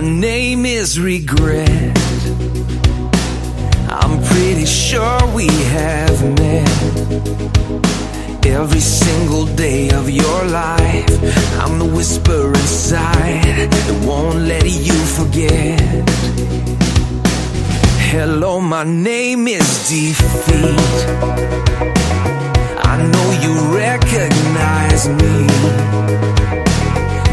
My name is Regret. I'm pretty sure we have met. Every single day of your life, I'm the whisper inside that won't let you forget. Hello, my name is Defeat. I know you recognize me.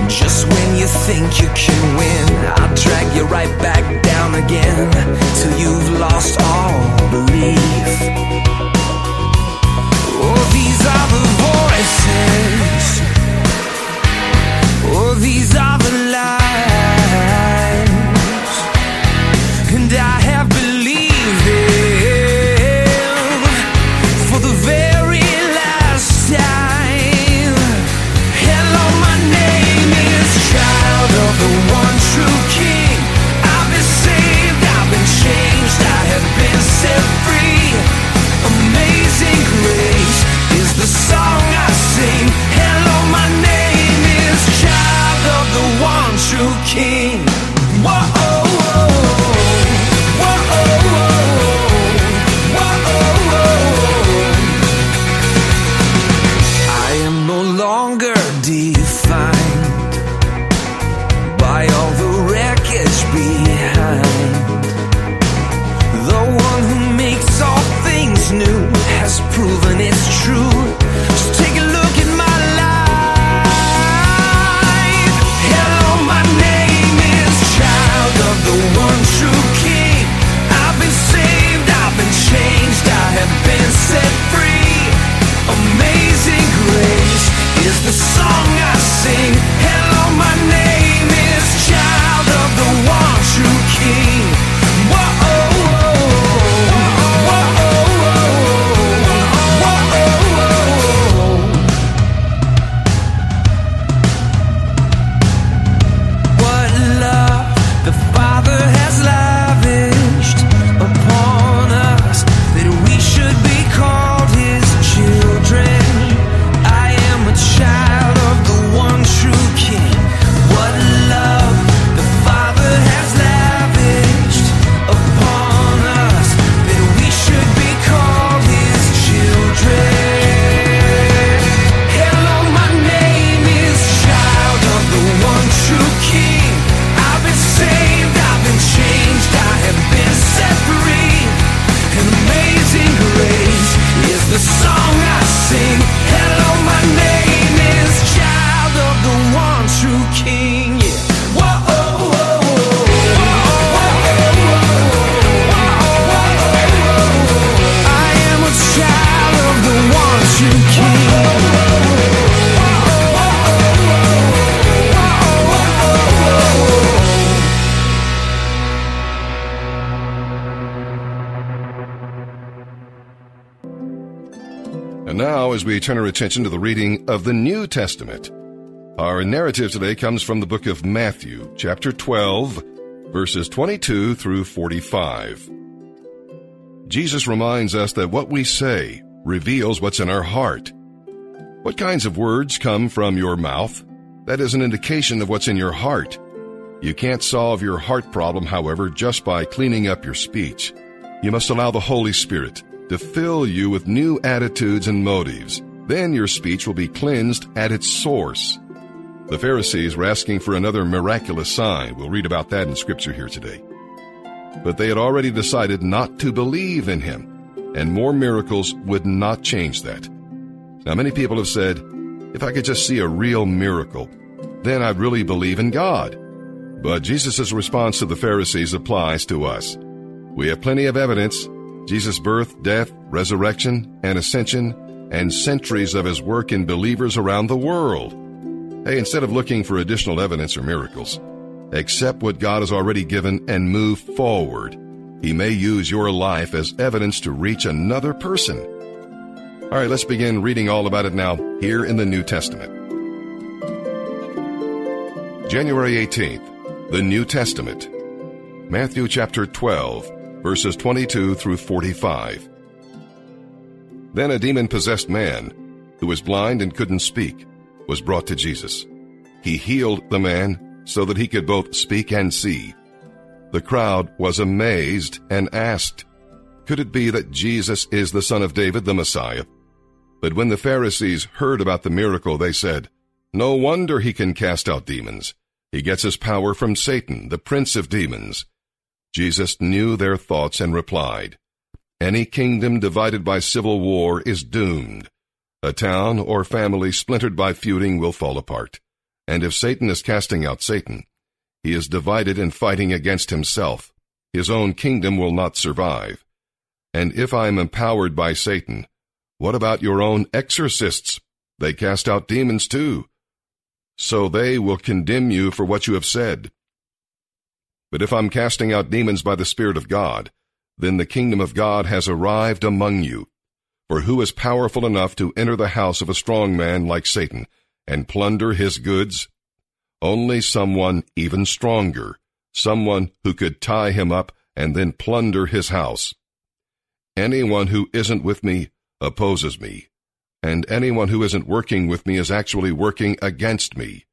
Just when you think you can win, I'll drag you right back down again till you've lost all belief. Voices. Oh, these are the lies. We turn our attention to the reading of the New Testament, our narrative today comes from the book of Matthew, chapter 12, verses 22 through 45. Jesus reminds us that what we say reveals what's in our heart. What kinds of words come from your mouth? That is an indication of what's in your heart. You can't solve your heart problem, however, just by cleaning up your speech. You must allow the Holy Spirit to fill you with new attitudes and motives. Then your speech will be cleansed at its source. The Pharisees were asking for another miraculous sign. We'll read about that in Scripture here today. But they had already decided not to believe in him, and more miracles would not change that. Now, many people have said, if I could just see a real miracle, then I'd really believe in God. But Jesus' response to the Pharisees applies to us. We have plenty of evidence Jesus' birth, death, resurrection, and ascension, and centuries of his work in believers around the world. Hey, instead of looking for additional evidence or miracles, accept what God has already given and move forward. He may use your life as evidence to reach another person. All right, let's begin reading all about it now here in the New Testament. January 18th, the New Testament. Matthew chapter 12, verses 22 through 45. Then a demon possessed man, who was blind and couldn't speak, was brought to Jesus. He healed the man so that he could both speak and see. The crowd was amazed and asked, Could it be that Jesus is the son of David, the Messiah? But when the Pharisees heard about the miracle, they said, No wonder he can cast out demons. He gets his power from Satan, the prince of demons. Jesus knew their thoughts and replied, Any kingdom divided by civil war is doomed. A town or family splintered by feuding will fall apart. And if Satan is casting out Satan, he is divided and fighting against himself. His own kingdom will not survive. And if I am empowered by Satan, what about your own exorcists? They cast out demons too so they will condemn you for what you have said. But if I'm casting out demons by the Spirit of God, then the kingdom of God has arrived among you. For who is powerful enough to enter the house of a strong man like Satan and plunder his goods? Only someone even stronger, someone who could tie him up and then plunder his house. Anyone who isn't with me opposes me, and anyone who isn't working with me is actually working against me.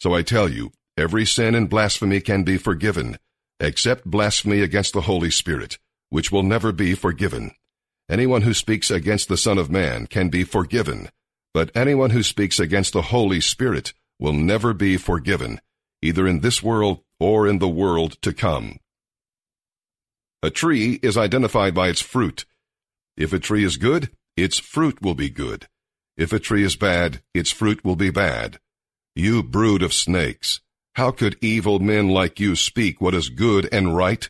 So I tell you, every sin and blasphemy can be forgiven, except blasphemy against the Holy Spirit, which will never be forgiven. Anyone who speaks against the Son of Man can be forgiven, but anyone who speaks against the Holy Spirit will never be forgiven, either in this world or in the world to come. A tree is identified by its fruit. If a tree is good, its fruit will be good. If a tree is bad, its fruit will be bad. You brood of snakes, how could evil men like you speak what is good and right?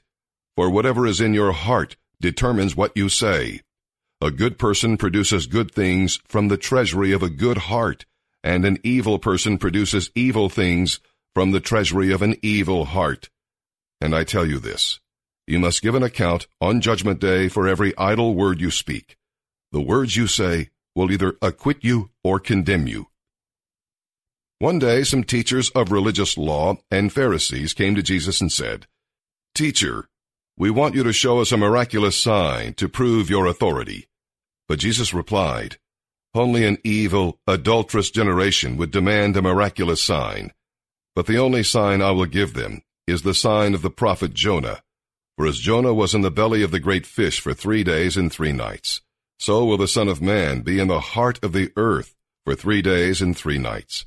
For whatever is in your heart determines what you say. A good person produces good things from the treasury of a good heart, and an evil person produces evil things from the treasury of an evil heart. And I tell you this, you must give an account on judgment day for every idle word you speak. The words you say will either acquit you or condemn you. One day, some teachers of religious law and Pharisees came to Jesus and said, Teacher, we want you to show us a miraculous sign to prove your authority. But Jesus replied, Only an evil, adulterous generation would demand a miraculous sign. But the only sign I will give them is the sign of the prophet Jonah. For as Jonah was in the belly of the great fish for three days and three nights, so will the Son of Man be in the heart of the earth for three days and three nights.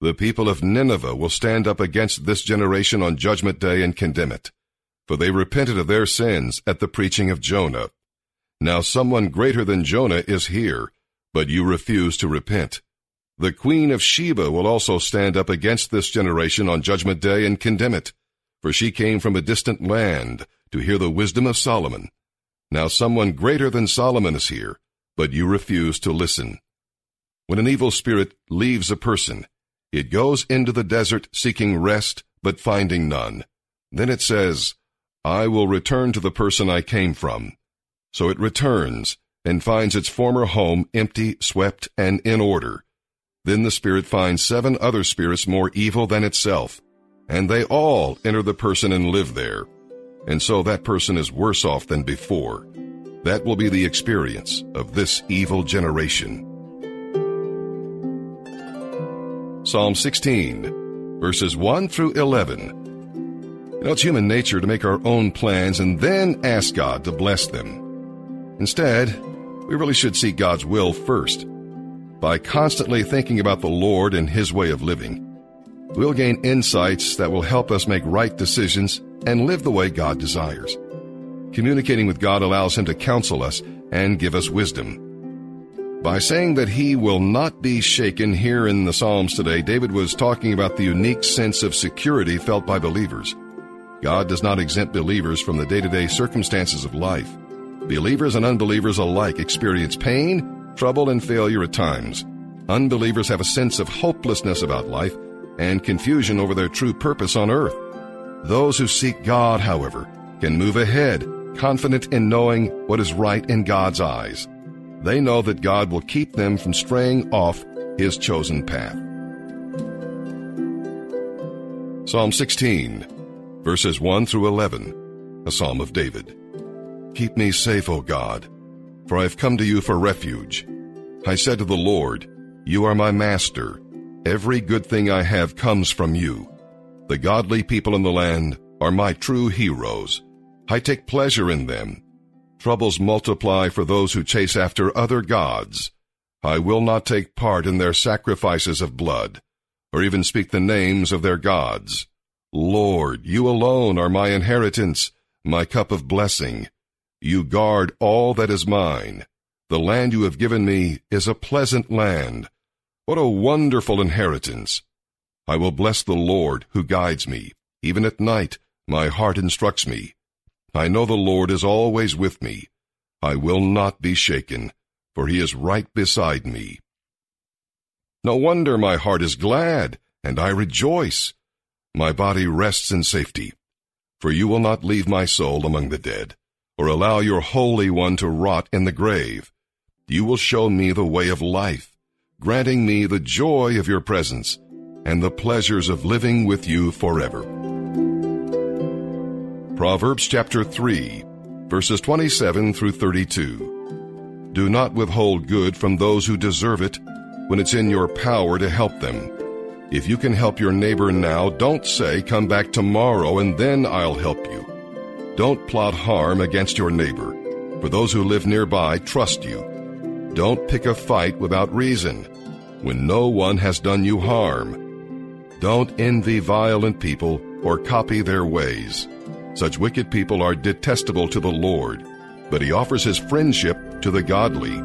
The people of Nineveh will stand up against this generation on judgment day and condemn it, for they repented of their sins at the preaching of Jonah. Now someone greater than Jonah is here, but you refuse to repent. The queen of Sheba will also stand up against this generation on judgment day and condemn it, for she came from a distant land to hear the wisdom of Solomon. Now someone greater than Solomon is here, but you refuse to listen. When an evil spirit leaves a person, it goes into the desert seeking rest, but finding none. Then it says, I will return to the person I came from. So it returns and finds its former home empty, swept, and in order. Then the spirit finds seven other spirits more evil than itself, and they all enter the person and live there and so that person is worse off than before. That will be the experience of this evil generation. Psalm 16, verses 1 through 11. You know, it's human nature to make our own plans and then ask God to bless them. Instead, we really should seek God's will first. By constantly thinking about the Lord and His way of living, we'll gain insights that will help us make right decisions and live the way God desires. Communicating with God allows Him to counsel us and give us wisdom. By saying that he will not be shaken here in the Psalms today, David was talking about the unique sense of security felt by believers. God does not exempt believers from the day to day circumstances of life. Believers and unbelievers alike experience pain, trouble, and failure at times. Unbelievers have a sense of hopelessness about life and confusion over their true purpose on earth. Those who seek God, however, can move ahead, confident in knowing what is right in God's eyes. They know that God will keep them from straying off His chosen path. Psalm 16, verses 1 through 11, a psalm of David. Keep me safe, O God, for I have come to you for refuge. I said to the Lord, You are my master. Every good thing I have comes from you. The godly people in the land are my true heroes. I take pleasure in them. Troubles multiply for those who chase after other gods. I will not take part in their sacrifices of blood, or even speak the names of their gods. Lord, you alone are my inheritance, my cup of blessing. You guard all that is mine. The land you have given me is a pleasant land. What a wonderful inheritance! I will bless the Lord who guides me. Even at night, my heart instructs me. I know the Lord is always with me. I will not be shaken, for he is right beside me. No wonder my heart is glad, and I rejoice. My body rests in safety, for you will not leave my soul among the dead, or allow your Holy One to rot in the grave. You will show me the way of life, granting me the joy of your presence and the pleasures of living with you forever. Proverbs chapter 3, verses 27 through 32. Do not withhold good from those who deserve it when it's in your power to help them. If you can help your neighbor now, don't say, Come back tomorrow and then I'll help you. Don't plot harm against your neighbor, for those who live nearby trust you. Don't pick a fight without reason, when no one has done you harm. Don't envy violent people or copy their ways. Such wicked people are detestable to the Lord, but he offers his friendship to the godly.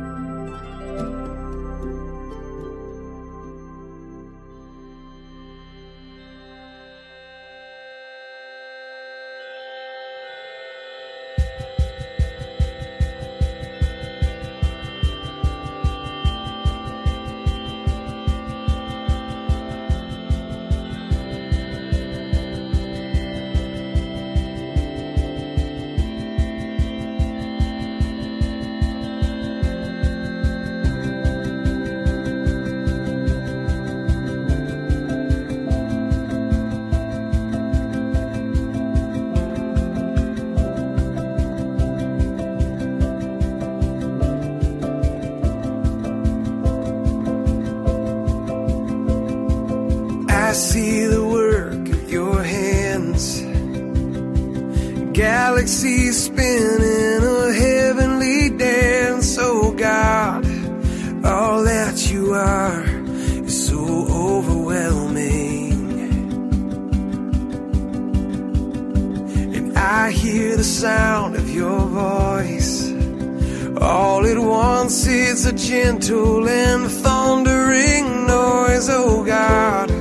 Gentle and thundering noise. Oh God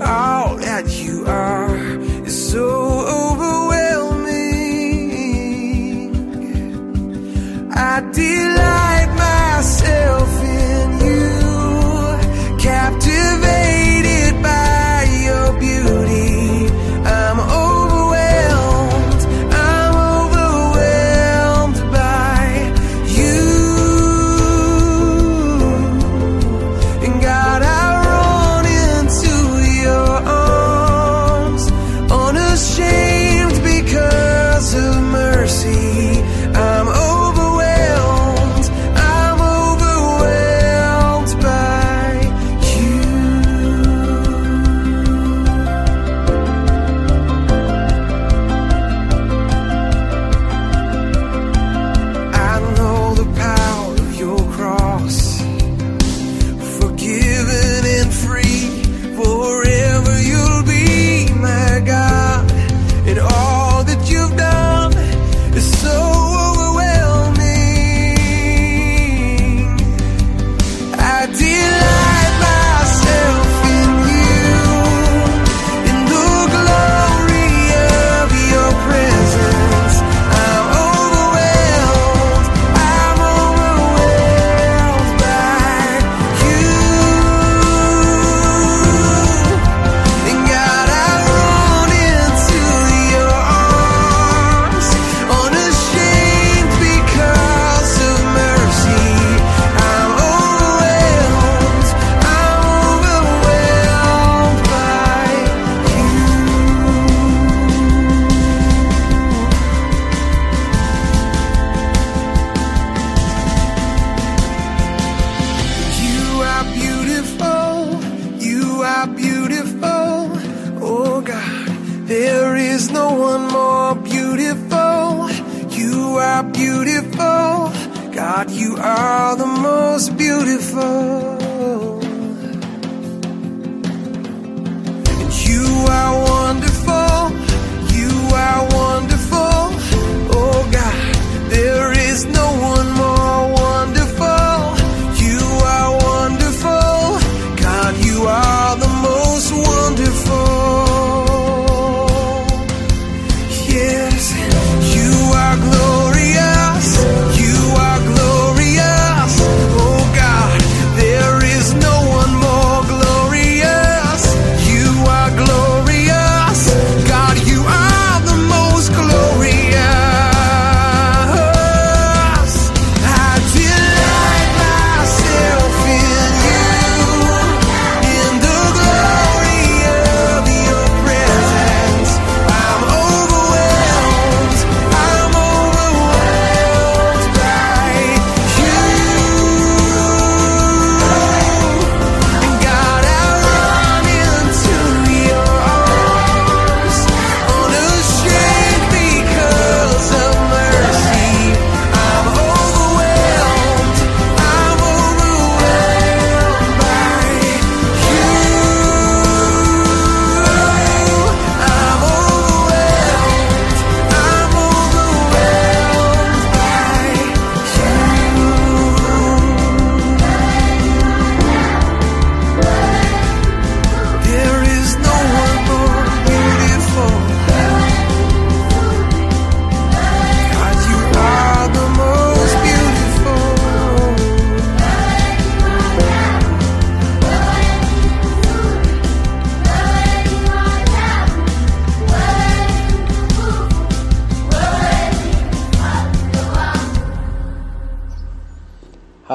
all that you are is so overwhelming. I delight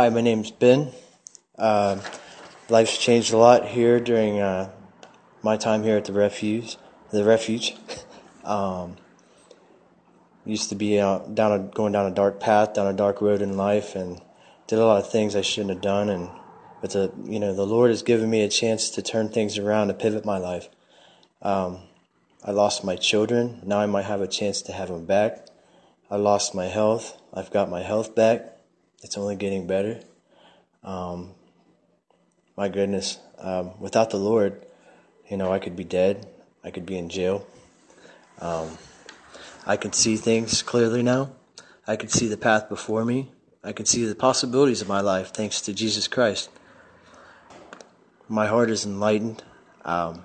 Hi, my name's Ben. Uh, life's changed a lot here during uh, my time here at the refuge. The refuge um, used to be down a, going down a dark path, down a dark road in life, and did a lot of things I shouldn't have done. And but the you know the Lord has given me a chance to turn things around, to pivot my life. Um, I lost my children. Now I might have a chance to have them back. I lost my health. I've got my health back. It's only getting better. Um, my goodness, um, without the Lord, you know, I could be dead. I could be in jail. Um, I can see things clearly now. I can see the path before me. I can see the possibilities of my life thanks to Jesus Christ. My heart is enlightened. Um,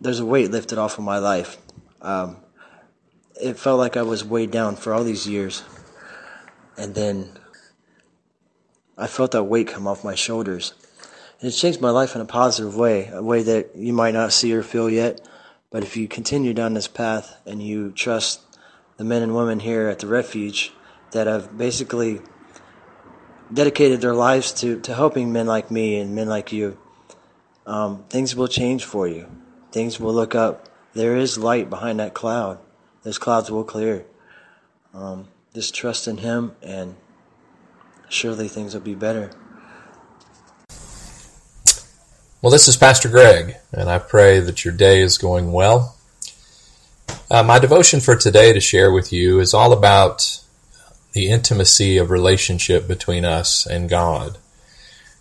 there's a weight lifted off of my life. Um, it felt like I was weighed down for all these years. And then I felt that weight come off my shoulders. And it's changed my life in a positive way, a way that you might not see or feel yet. But if you continue down this path and you trust the men and women here at the refuge that have basically dedicated their lives to, to helping men like me and men like you, um, things will change for you. Things will look up. There is light behind that cloud. Those clouds will clear. Um, just trust in Him, and surely things will be better. Well, this is Pastor Greg, and I pray that your day is going well. Uh, my devotion for today to share with you is all about the intimacy of relationship between us and God.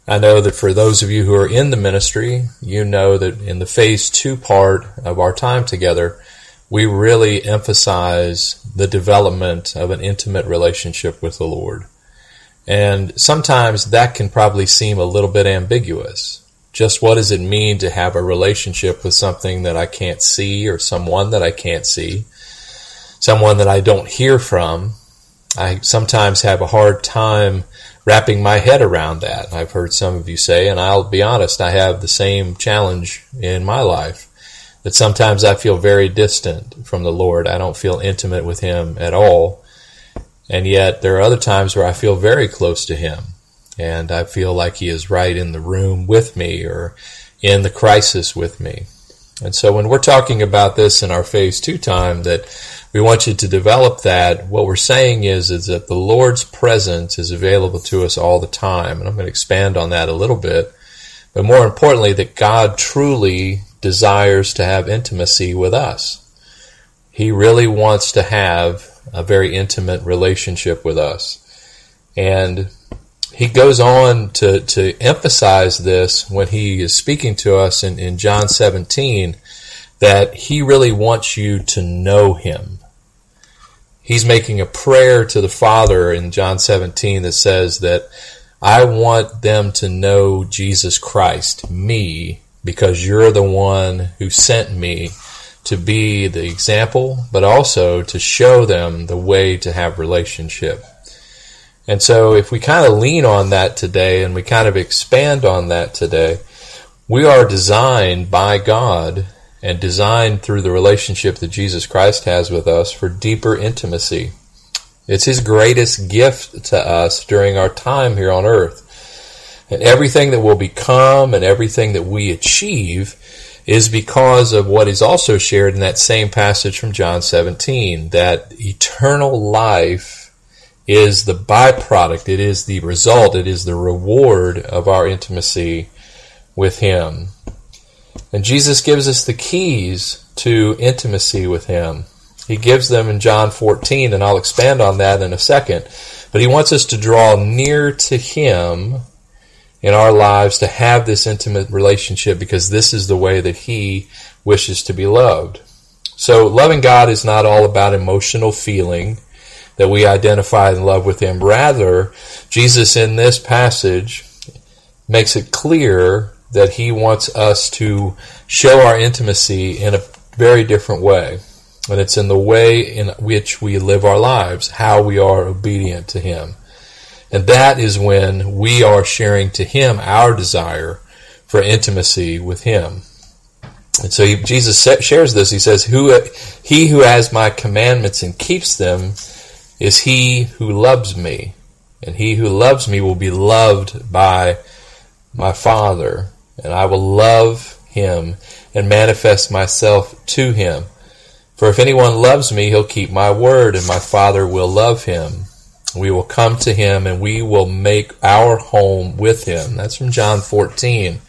I know that for those of you who are in the ministry, you know that in the phase two part of our time together, we really emphasize the development of an intimate relationship with the Lord. And sometimes that can probably seem a little bit ambiguous. Just what does it mean to have a relationship with something that I can't see or someone that I can't see? Someone that I don't hear from? I sometimes have a hard time wrapping my head around that. I've heard some of you say, and I'll be honest, I have the same challenge in my life that sometimes I feel very distant from the Lord. I don't feel intimate with Him at all. And yet there are other times where I feel very close to Him and I feel like He is right in the room with me or in the crisis with me. And so when we're talking about this in our phase two time that we want you to develop that, what we're saying is, is that the Lord's presence is available to us all the time. And I'm going to expand on that a little bit. but more importantly, that God truly desires to have intimacy with us. He really wants to have a very intimate relationship with us. And he goes on to, to emphasize this when he is speaking to us in, in John 17 that he really wants you to know him. He's making a prayer to the Father in John 17 that says that I want them to know Jesus Christ, me, because you're the one who sent me to be the example, but also to show them the way to have relationship. And so if we kind of lean on that today and we kind of expand on that today, we are designed by God and designed through the relationship that Jesus Christ has with us for deeper intimacy. It's His greatest gift to us during our time here on earth. And everything that will become and everything that we achieve is because of what is also shared in that same passage from John 17, that eternal life is the byproduct, it is the result, it is the reward of our intimacy with Him. And Jesus gives us the keys to intimacy with Him. He gives them in John 14, and I'll expand on that in a second. But He wants us to draw near to Him in our lives to have this intimate relationship because this is the way that He wishes to be loved. So, loving God is not all about emotional feeling that we identify and love with Him. Rather, Jesus in this passage makes it clear that He wants us to show our intimacy in a very different way. And it's in the way in which we live our lives, how we are obedient to Him. And that is when we are sharing to Him our desire for intimacy with Him. And so he, Jesus shares this. He says, "Who he who has my commandments and keeps them is he who loves me, and he who loves me will be loved by my Father, and I will love him and manifest myself to him. For if anyone loves me, he'll keep my word, and my Father will love him." We will come to him and we will make our home with him. That's from John 14.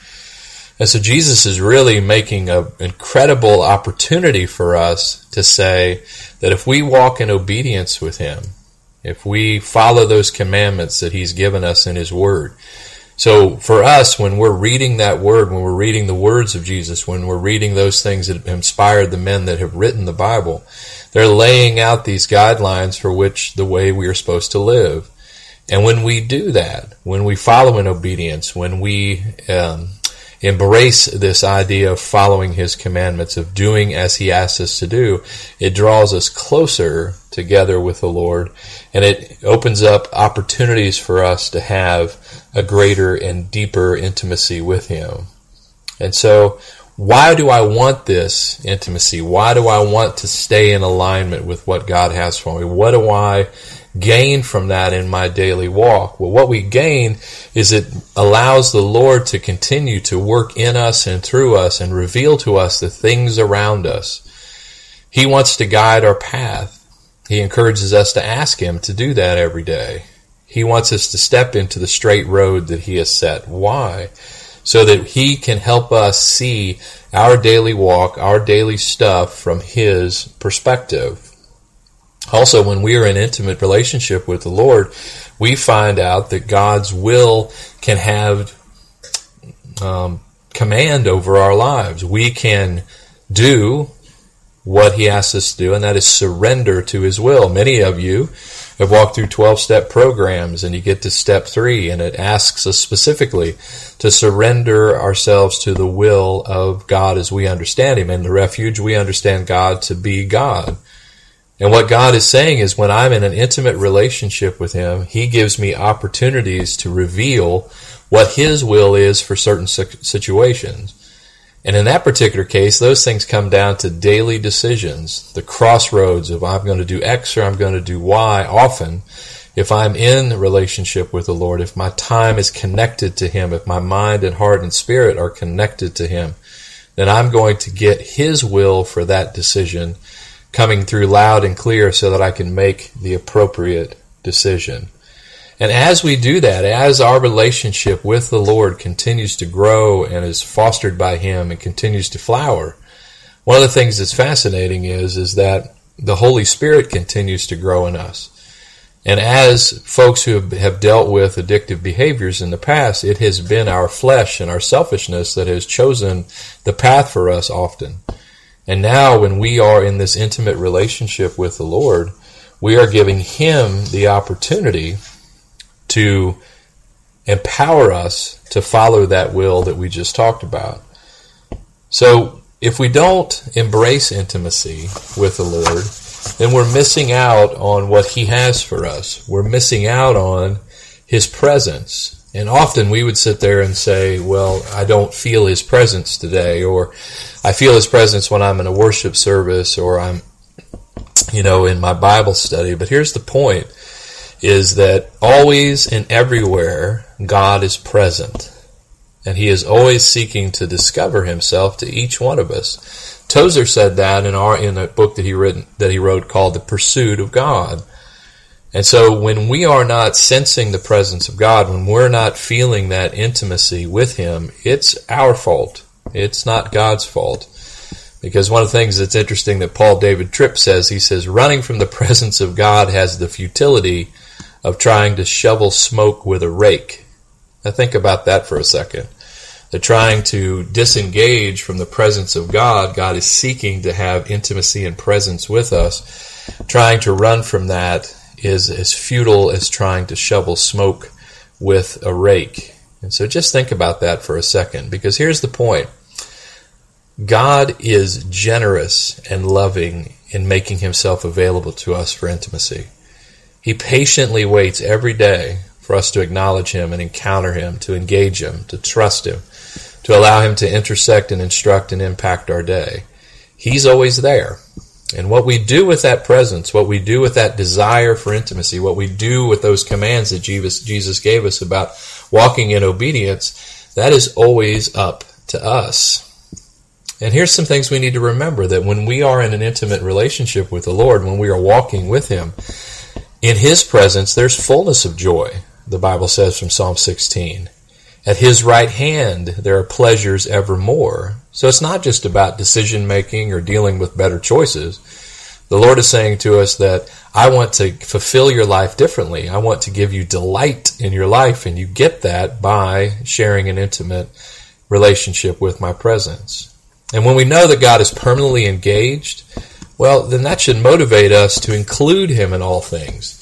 And so Jesus is really making an incredible opportunity for us to say that if we walk in obedience with him, if we follow those commandments that he's given us in his word, so for us, when we're reading that word, when we're reading the words of Jesus, when we're reading those things that inspired the men that have written the Bible, they're laying out these guidelines for which the way we are supposed to live. And when we do that, when we follow in obedience, when we um, embrace this idea of following his commandments, of doing as he asks us to do, it draws us closer together with the Lord and it opens up opportunities for us to have a greater and deeper intimacy with him. And so, why do I want this intimacy? Why do I want to stay in alignment with what God has for me? What do I gain from that in my daily walk? Well, what we gain is it allows the Lord to continue to work in us and through us and reveal to us the things around us. He wants to guide our path. He encourages us to ask Him to do that every day. He wants us to step into the straight road that He has set. Why? So that He can help us see our daily walk, our daily stuff from His perspective. Also, when we are in intimate relationship with the Lord, we find out that God's will can have um, command over our lives. We can do what He asks us to do, and that is surrender to His will. Many of you have walked through 12 step programs, and you get to step three, and it asks us specifically to surrender ourselves to the will of God as we understand Him. In the refuge, we understand God to be God. And what God is saying is when I'm in an intimate relationship with Him, He gives me opportunities to reveal what His will is for certain situations. And in that particular case, those things come down to daily decisions, the crossroads of I'm going to do X or I'm going to do Y. Often, if I'm in relationship with the Lord, if my time is connected to Him, if my mind and heart and spirit are connected to Him, then I'm going to get His will for that decision coming through loud and clear so that I can make the appropriate decision. And as we do that, as our relationship with the Lord continues to grow and is fostered by Him and continues to flower, one of the things that's fascinating is, is that the Holy Spirit continues to grow in us. And as folks who have dealt with addictive behaviors in the past, it has been our flesh and our selfishness that has chosen the path for us often. And now, when we are in this intimate relationship with the Lord, we are giving Him the opportunity to empower us to follow that will that we just talked about. So, if we don't embrace intimacy with the Lord, then we're missing out on what He has for us. We're missing out on His presence. And often we would sit there and say, well, I don't feel His presence today, or I feel His presence when I'm in a worship service, or I'm, you know, in my Bible study. But here's the point is that always and everywhere God is present. And he is always seeking to discover himself to each one of us. Tozer said that in our in a book that he written that he wrote called The Pursuit of God. And so when we are not sensing the presence of God, when we're not feeling that intimacy with him, it's our fault. It's not God's fault. Because one of the things that's interesting that Paul David Tripp says, he says, running from the presence of God has the futility of trying to shovel smoke with a rake. Now think about that for a second. They're trying to disengage from the presence of God. God is seeking to have intimacy and presence with us. Trying to run from that is as futile as trying to shovel smoke with a rake. And so just think about that for a second, because here's the point. God is generous and loving in making himself available to us for intimacy. He patiently waits every day for us to acknowledge Him and encounter Him, to engage Him, to trust Him, to allow Him to intersect and instruct and impact our day. He's always there. And what we do with that presence, what we do with that desire for intimacy, what we do with those commands that Jesus, gave us about walking in obedience, that is always up to us. And here's some things we need to remember that when we are in an intimate relationship with the Lord, when we are walking with Him, in his presence, there's fullness of joy, the Bible says from Psalm 16. At his right hand, there are pleasures evermore. So it's not just about decision making or dealing with better choices. The Lord is saying to us that I want to fulfill your life differently. I want to give you delight in your life, and you get that by sharing an intimate relationship with my presence. And when we know that God is permanently engaged, well, then that should motivate us to include him in all things.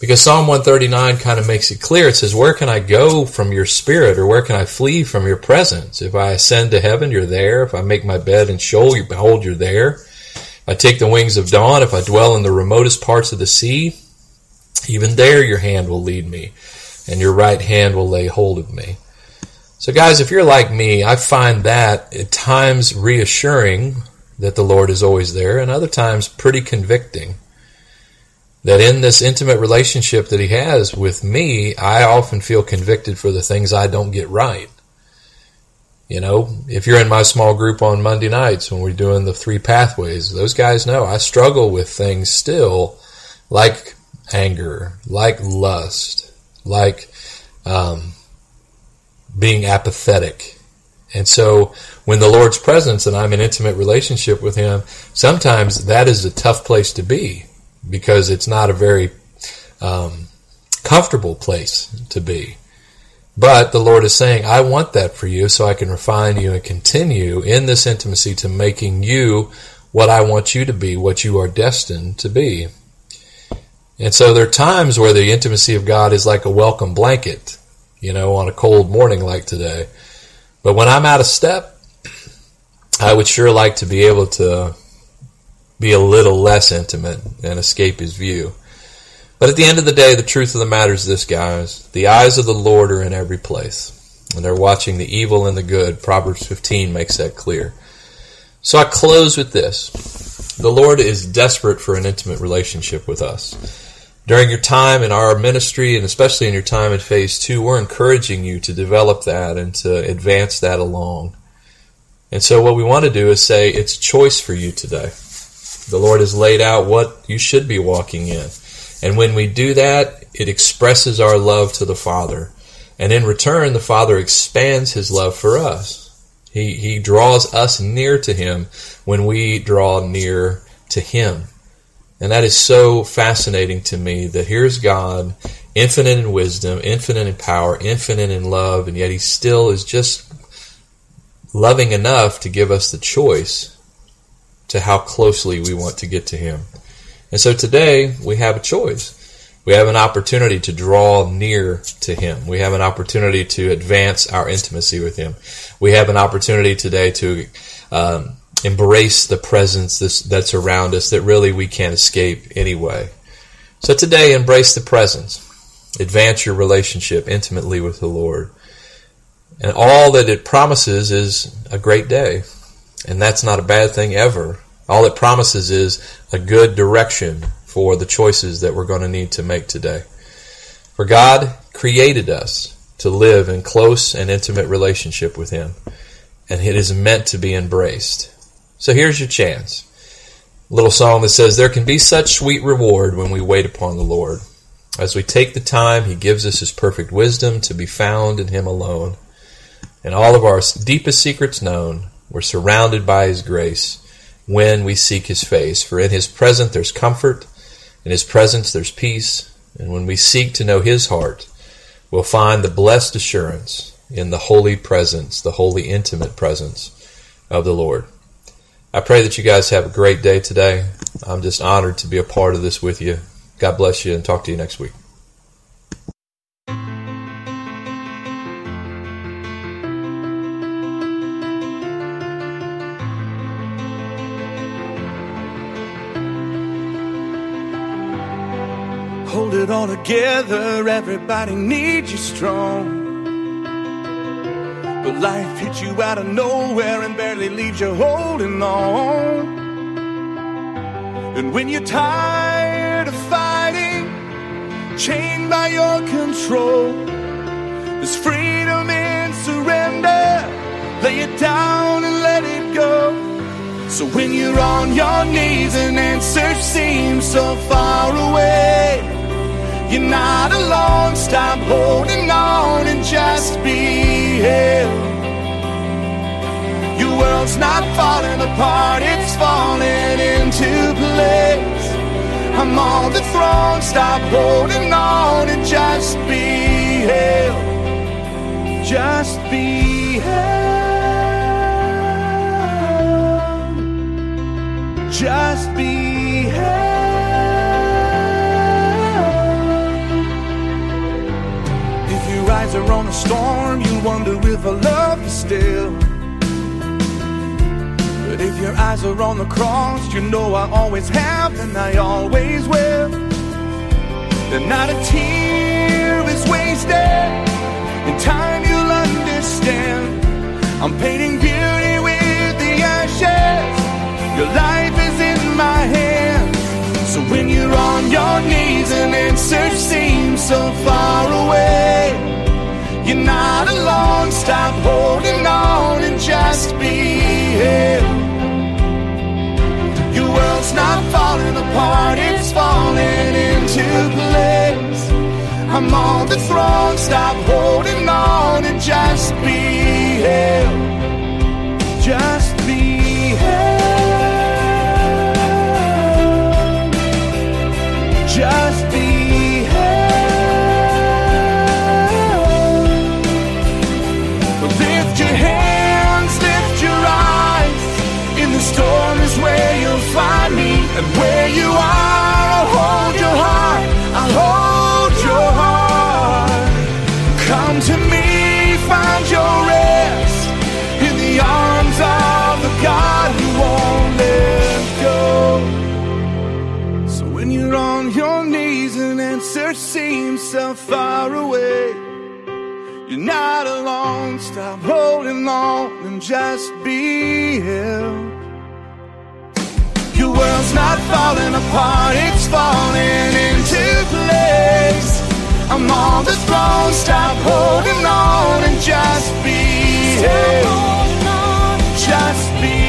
Because Psalm 139 kind of makes it clear. It says, Where can I go from your spirit, or where can I flee from your presence? If I ascend to heaven, you're there. If I make my bed in Sheol, you behold, you're there. If I take the wings of dawn, if I dwell in the remotest parts of the sea, even there your hand will lead me, and your right hand will lay hold of me. So, guys, if you're like me, I find that at times reassuring that the Lord is always there, and other times pretty convicting. That in this intimate relationship that He has with me, I often feel convicted for the things I don't get right. You know, if you're in my small group on Monday nights when we're doing the three pathways, those guys know I struggle with things still like anger, like lust, like um, being apathetic. And so when the Lord's presence and I'm in intimate relationship with Him, sometimes that is a tough place to be because it's not a very um, comfortable place to be. But the Lord is saying, I want that for you so I can refine you and continue in this intimacy to making you what I want you to be, what you are destined to be. And so there are times where the intimacy of God is like a welcome blanket, you know, on a cold morning like today. But when I'm out of step, I would sure like to be able to be a little less intimate and escape his view. But at the end of the day, the truth of the matter is this, guys. The eyes of the Lord are in every place, and they're watching the evil and the good. Proverbs 15 makes that clear. So I close with this. The Lord is desperate for an intimate relationship with us. During your time in our ministry, and especially in your time in phase two, we're encouraging you to develop that and to advance that along. And so what we want to do is say it's a choice for you today. The Lord has laid out what you should be walking in. And when we do that, it expresses our love to the Father. And in return, the Father expands his love for us. He, he draws us near to him when we draw near to him. And that is so fascinating to me that here's God, infinite in wisdom, infinite in power, infinite in love, and yet he still is just loving enough to give us the choice to how closely we want to get to him. And so today we have a choice. We have an opportunity to draw near to Him. We have an opportunity to advance our intimacy with Him. We have an opportunity today to um, embrace the presence that's around us that really we can't escape anyway. So today, embrace the presence. Advance your relationship intimately with the Lord. And all that it promises is a great day. And that's not a bad thing ever. All it promises is a good direction for the choices that we're going to need to make today. For God created us to live in close and intimate relationship with Him, and it is meant to be embraced. So here's your chance. Little song that says, There can be such sweet reward when we wait upon the Lord. As we take the time, He gives us His perfect wisdom to be found in Him alone. And all of our deepest secrets known, we're surrounded by His grace when we seek His face. For in His presence there's comfort, in His presence there's peace, and when we seek to know His heart, we'll find the blessed assurance in the holy presence, the holy intimate presence of the Lord. I pray that you guys have a great day today. I'm just honored to be a part of this with you. God bless you and talk to you next week. Hold it all together, everybody needs you strong. But life hits you out of nowhere and barely leaves you holding on. And when you're tired of fighting, chained by your control, there's freedom in surrender. Lay it down and let it go. So when you're on your knees and answers seem so far away, you're not alone. Stop holding on and just be held. Your world's not falling apart, it's falling into place. I'm on the throne. Stop holding on and just be held. Just be held. Just be held. Eyes are on a storm, you wonder if I love you still. But if your eyes are on the cross, you know I always have and I always will. Then not a tear is wasted. In time you'll understand. I'm painting beauty with the ashes. Your life is in my hands. So when you're on your knees and answers seem so far away, you're not alone. Stop holding on and just be held. Your world's not falling apart, it's falling into place. I'm on the throne, stop holding on and just be held. Just And where you are, I'll hold your heart. I'll hold your heart. Come to me, find your rest in the arms of the God who won't let go. So when you're on your knees and answer seems so far away, you're not alone. Stop holding on and just be held. Not falling apart, it's falling into place. I'm on the throne, stop holding on and just be. Just be held. Just be